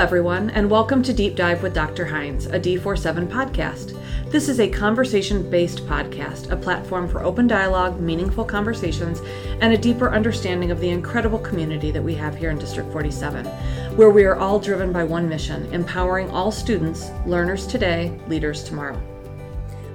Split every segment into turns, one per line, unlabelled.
everyone, and welcome to Deep Dive with Dr. Hinz, a D47 podcast. This is a conversation based podcast, a platform for open dialogue, meaningful conversations, and a deeper understanding of the incredible community that we have here in District 47, where we are all driven by one mission empowering all students, learners today, leaders tomorrow.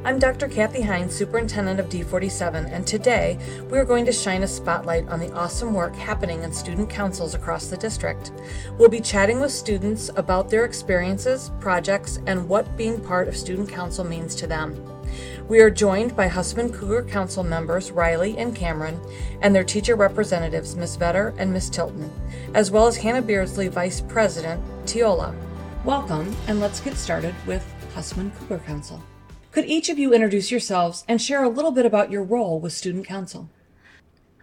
I'm Dr. Kathy Hinz, Superintendent of D47, and today we are going to shine a spotlight on the awesome work happening in student councils across the district. We'll be chatting with students about their experiences, projects, and what being part of student council means to them. We are joined by Husmann Cougar Council members Riley and Kameron and their teacher representatives, Ms. Vedder and Ms. Tilton, as well as Hannah Beardsley, Vice President, Theola. Welcome, and let's get started with Husmann Cougar Council. Could each of you introduce yourselves and share a little bit about your role with Student Council?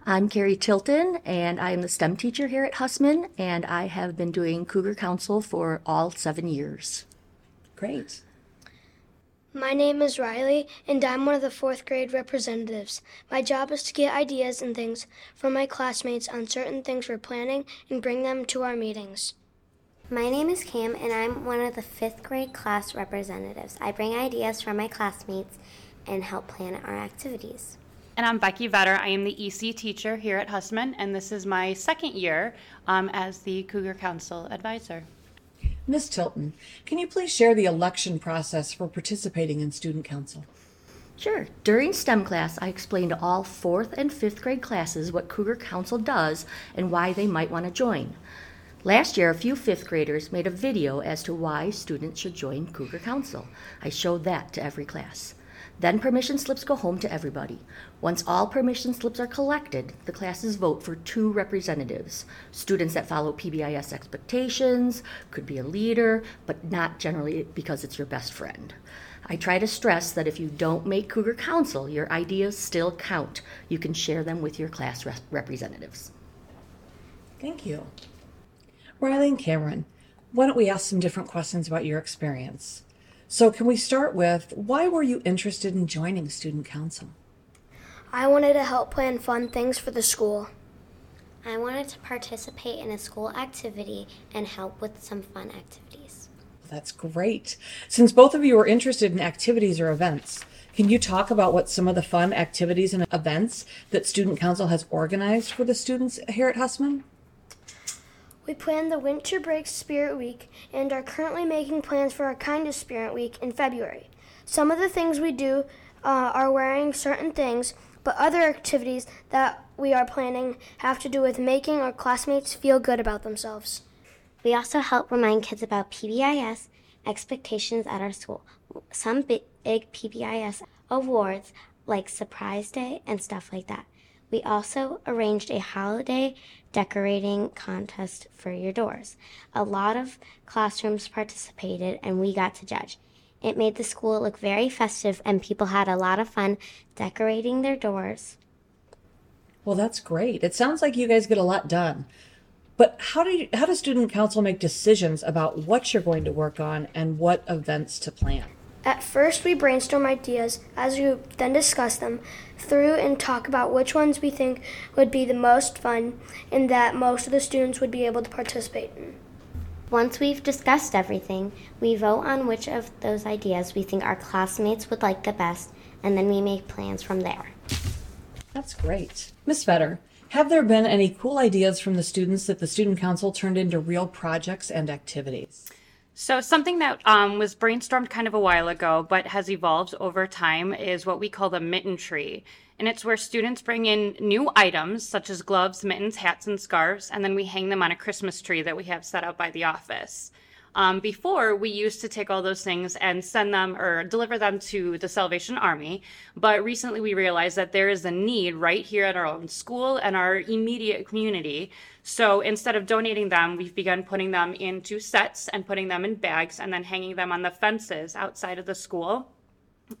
I'm Carrie Tilton, and I am the STEM teacher here at Husmann, and I have been doing Cougar Council for all seven years.
Great.
My name is Riley, and I'm one of the fourth grade representatives. My job is to get ideas and things from my classmates on certain things we're planning and bring them to our meetings.
My name is Cam, and I'm one of the fifth grade class representatives. I bring ideas from my classmates and help plan our activities.
And I'm Becky Vedder. I am the EC teacher here at Husmann, and this is my second year um, as the Cougar Council advisor.
Ms. Tilton, can you please share the election process for participating in Student Council?
Sure. During STEM class, I explained to all fourth and fifth grade classes what Cougar Council does and why they might want to join. Last year, a few fifth graders made a video as to why students should join Cougar Council. I showed that to every class. Then permission slips go home to everybody. Once all permission slips are collected, the classes vote for two representatives. Students that follow PBIS expectations, could be a leader, but not generally because it's your best friend. I try to stress that if you don't make Cougar Council, your ideas still count. You can share them with your class representatives.
Thank you. Riley and Kameron, why don't we ask some different questions about your experience? So, can we start with why were you interested in joining Student Council?
I wanted to help plan fun things for the school.
I wanted to participate in a school activity and help with some fun activities.
That's great. Since both of you are interested in activities or events, can you talk about what some of the fun activities and events that Student Council has organized for the students here at Husmann?
We planned the Winter Break Spirit Week and are currently making plans for our Kindness Spirit Week in February. Some of the things we do uh, are wearing certain things, but other activities that we are planning have to do with making our classmates feel good about themselves.
We also help remind kids about PBIS expectations at our school. Some big PBIS awards like Surprise Day and stuff like that. We also arranged a holiday decorating contest for your doors. A lot of classrooms participated and we got to judge. It made the school look very festive and people had a lot of fun decorating their doors.
Well, that's great. It sounds like you guys get a lot done. But how do you, how does student council make decisions about what you're going to work on and what events to plan?
At first, we brainstorm ideas as we then discuss them through and talk about which ones we think would be the most fun and that most of the students would be able to participate in.
Once we've discussed everything, we vote on which of those ideas we think our classmates would like the best, and then we make plans from there.
That's great. Miss Vedder, have there been any cool ideas from the students that the Student Council turned into real projects and activities?
So, something that um, was brainstormed kind of a while ago, but has evolved over time, is what we call the mitten tree. And it's where students bring in new items such as gloves, mittens, hats, and scarves, and then we hang them on a Christmas tree that we have set up by the office. Um, before, we used to take all those things and send them or deliver them to the Salvation Army. But recently, we realized that there is a need right here at our own school and our immediate community. So instead of donating them, we've begun putting them into sets and putting them in bags and then hanging them on the fences outside of the school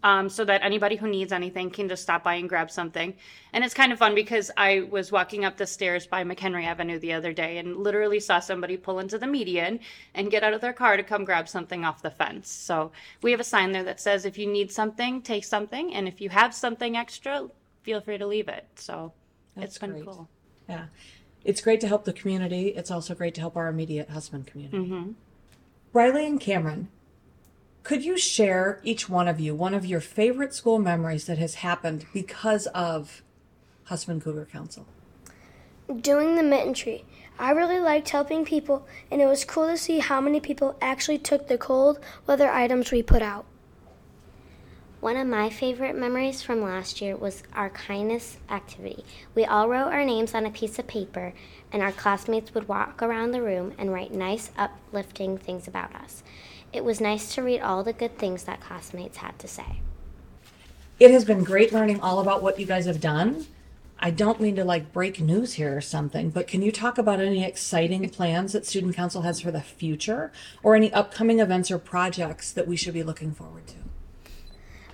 um, so that anybody who needs anything can just stop by and grab something. And it's kind of fun because I was walking up the stairs by McHenry Avenue the other day and literally saw somebody pull into the median and get out of their car to come grab something off the fence. So we have a sign there that says if you need something, take something. And if you have something extra, feel free to leave it. So That's it's been great. cool.
Yeah. It's great to help the community. It's also great to help our immediate Husmann community. Mm-hmm. Riley and Kameron, could you share each one of you one of your favorite school memories that has happened because of Husmann Cougar Council?
Doing the mitten tree. I really liked helping people, and it was cool to see how many people actually took the cold weather items we put out.
One of my favorite memories from last year was our kindness activity. We all wrote our names on a piece of paper, and our classmates would walk around the room and write nice, uplifting things about us. It was nice to read all the good things that classmates had to say.
It has been great learning all about what you guys have done. I don't mean to like break news here or something, but can you talk about any exciting plans that Student Council has for the future or any upcoming events or projects that we should be looking forward to?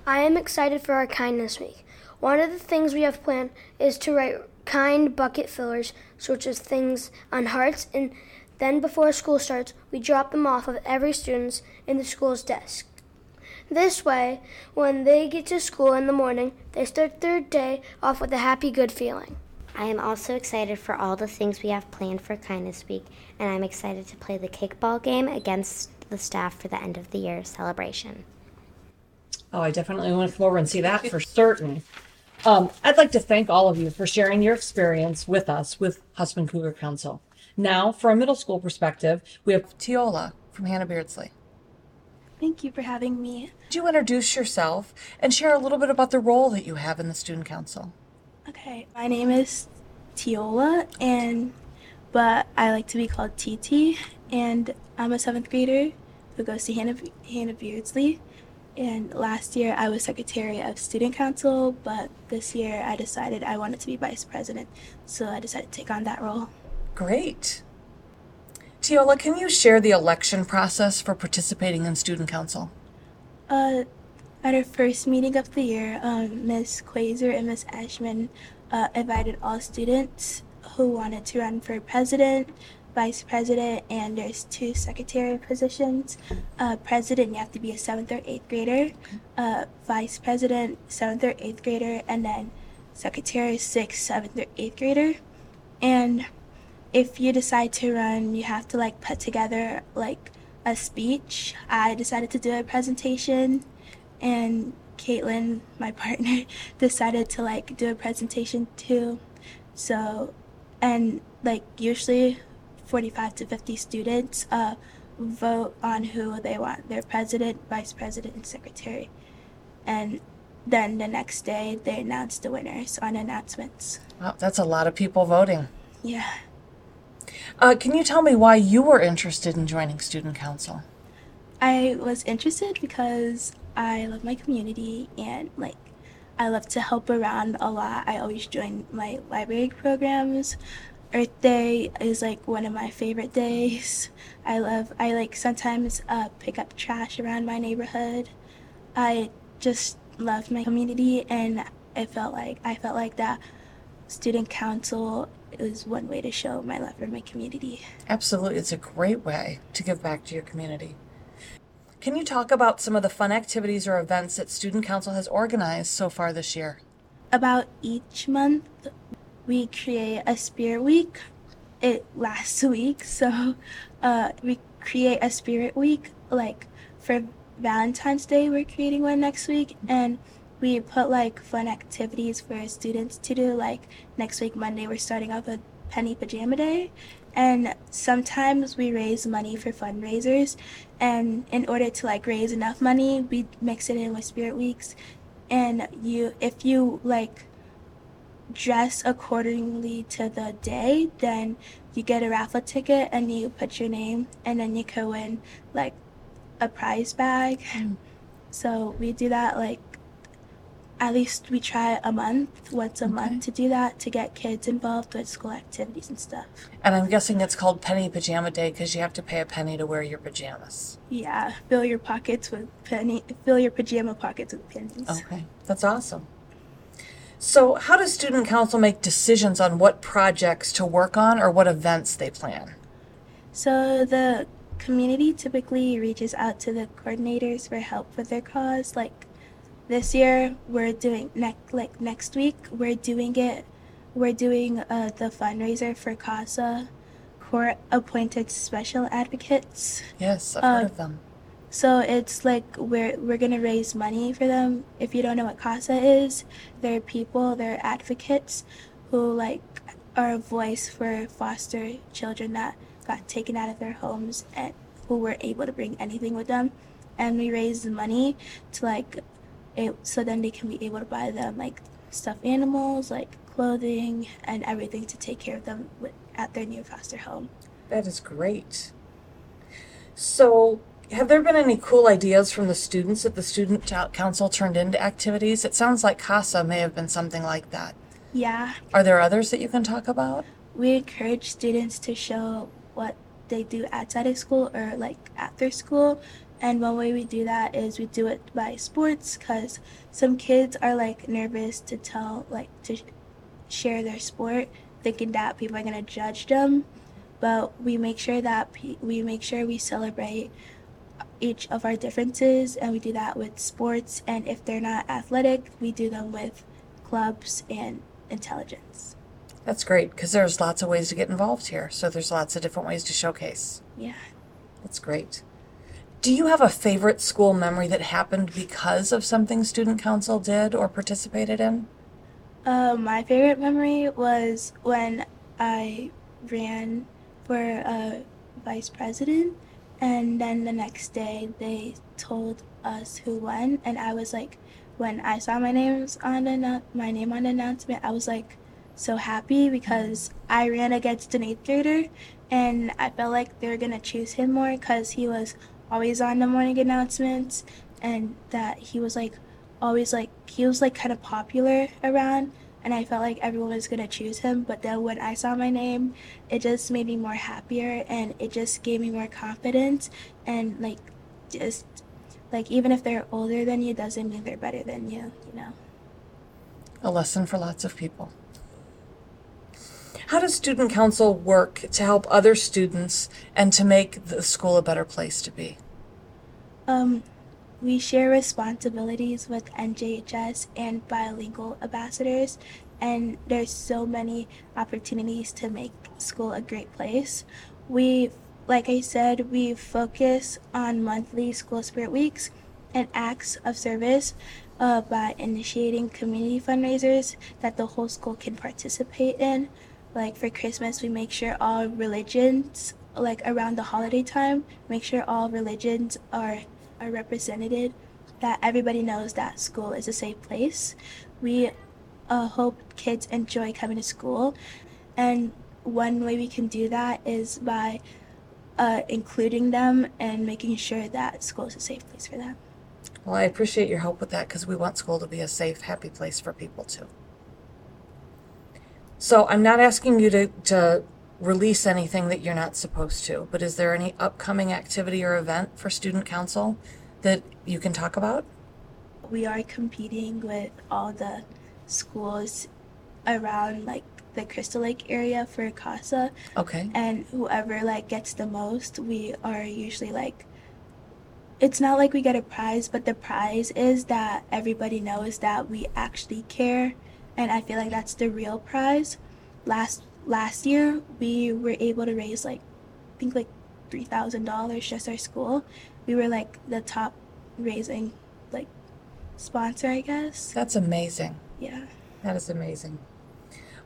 I am excited for our Kindness Week. One of the things we have planned is to write kind bucket fillers, such as things on hearts, and then before school starts, we drop them off of every student's in the school's desk. This way, when they get to school in the morning, they start their day off with a happy, good feeling.
I am also excited for all the things we have planned for Kindness Week, and I'm excited to play the kickball game against the staff for the end of the year celebration.
Oh, I definitely want to come over and see that for certain. Um, I'd like to thank all of you for sharing your experience with us with Husmann Cougar Council. Now, from a middle school perspective, we have Theola from Hannah Beardsley.
Thank you for having me.
Could you introduce yourself and share a little bit about the role that you have in the Student Council?
Okay, my name is Theola, and but I like to be called TT, and I'm a seventh grader who goes to Hannah, Hannah Beardsley. And last year I was secretary of student council, but this year I decided I wanted to be vice president, so I decided to take on that role.
Great. Theola, can you share the election process for participating in student council?
Uh, at our first meeting of the year, um, Ms. Quaser and Ms. Ashman uh, invited all students who wanted to run for president, vice president, and there's two secretary positions. Uh, president, you have to be a seventh or eighth grader. Uh, vice president, seventh or eighth grader, and then secretary, sixth, seventh, or eighth grader. And if you decide to run, you have to like put together like a speech. I decided to do a presentation, and Caitlin, my partner, decided to like do a presentation too. So, and like usually 45 to 50 students uh, vote on who they want their president, vice president, and secretary. And then the next day, they announce the winners on announcements.
Wow, that's a lot of people voting.
Yeah.
Uh, can you tell me why you were interested in joining Student Council?
I was interested because I love my community and like I love to help around a lot. I always join my library programs. Earth Day is like one of my favorite days. I love I like sometimes uh, pick up trash around my neighborhood. I just love my community and I felt like I felt like that student council is one way to show my love for my community.
Absolutely. It's a great way to give back to your community. Can you talk about some of the fun activities or events that Student Council has organized so far this year?
About each month, we create a spirit week. It lasts a week, so uh, we create a spirit week. Like for Valentine's Day, we're creating one next week, and we put like fun activities for students to do. Like next week, Monday, we're starting off with Penny Pajama Day, and sometimes we raise money for fundraisers. And in order to like raise enough money, we mix it in with Spirit Weeks. And you, if you like dress accordingly to the day, then you get a raffle ticket and you put your name, and then you can win like a prize bag.
Mm.
So we do that like at least we try a month, once a
Okay.
month to do that to get kids involved with school activities and stuff.
And I'm guessing it's called Penny Pajama Day because you have to pay a penny to wear your pajamas.
Yeah, fill your pockets with penny, fill your pajama pockets with pennies.
Okay, that's awesome. So, how does Student Council make decisions on what projects to work on or what events they plan?
So the community typically reaches out to the coordinators for help with their cause. Like this year, we're doing next like next week, we're doing it. We're doing uh, the fundraiser for CASA. court appointed special advocates.
Yes, I've
Uh,
heard of them.
So it's like we're we're gonna raise money for them. If you don't know what CASA is, they're people, they're advocates who like are a voice for foster children that got taken out of their homes and who were able to bring anything with them. And we raise the money to like it so then they can be able to buy them like stuffed animals, like clothing and everything to take care of them with, at their new foster home.
That is great. So, have there been any cool ideas from the students that the student council turned into activities? It sounds like CASA may have been something like that.
Yeah,
Are there others that you can talk about?
we encourage students to show what they do outside of school or like after school and one way we do that is we do it by sports because some kids are like nervous to tell like to share their sport thinking that people are going to judge them but we make sure that pe- we make sure we celebrate uh, each of our differences and we do that with sports and if they're not athletic we do them with clubs and intelligence
That's great because there's lots of ways to get involved here. So, there's lots of different ways to showcase.
yeah
That's great. Do you have a favorite school memory that happened because of something student council did or participated in?
Uh, my favorite memory was when I ran for uh, vice president, and then the next day they told us who won, and I was like, when I saw my names on my name on the announcement, I was like so happy because I ran against an eighth grader, and I felt like they were gonna choose him more because he was always on the morning announcements, and that he was like always like he was like kind of popular around and I felt like everyone was gonna choose him. But then when I saw my name, it just made me more happier and it just gave me more confidence and like just like even if they're older than you doesn't mean they're better than you, you know.
A lesson for lots of people. How does student council work to help other students and to make the school a better place to be?
Um, we share responsibilities with NJHS and bilingual ambassadors, and there's so many opportunities to make school a great place. We, like I said, we focus on monthly school spirit weeks and acts of service uh, by initiating community fundraisers that the whole school can participate in. Like for Christmas, we make sure all religions, like around the holiday time, make sure all religions are are represented, that everybody knows that school is a safe place. We uh, hope kids enjoy coming to school, and one way we can do that is by uh, including them and making sure that school is a safe place for them.
Well, I appreciate your help with that because we want school to be a safe, happy place for people too. So I'm not asking you to, to release anything that you're not supposed to, but is there any upcoming activity or event for student council that you can talk about?
We are competing with all the schools around like the Crystal Lake area for CASA.
Okay.
and whoever like gets the most we are usually like it's not like we get a prize but the prize is that everybody knows that we actually care and i feel like that's the real prize last last year we were able to raise like i think like $3000 just our school we were like the top raising like sponsor i guess
That's amazing.
yeah
That is amazing.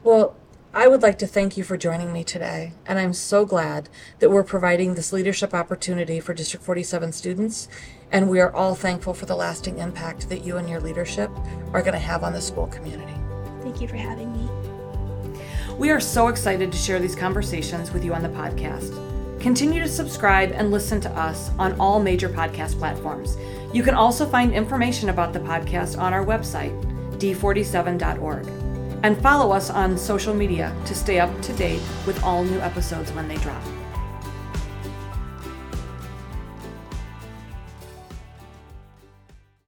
Well, I would like to thank you for joining me today, and I'm so glad that we're providing this leadership opportunity for District 47 students, and we are all thankful for the lasting impact that you and your leadership are going to have on the school community.
Thank you for having me
We are so excited to share these conversations with you on the podcast. Continue to subscribe and listen to us on all major podcast platforms. You can also find information about the podcast on our website, d47.org. And follow us on social media to stay up to date with all new episodes when they drop.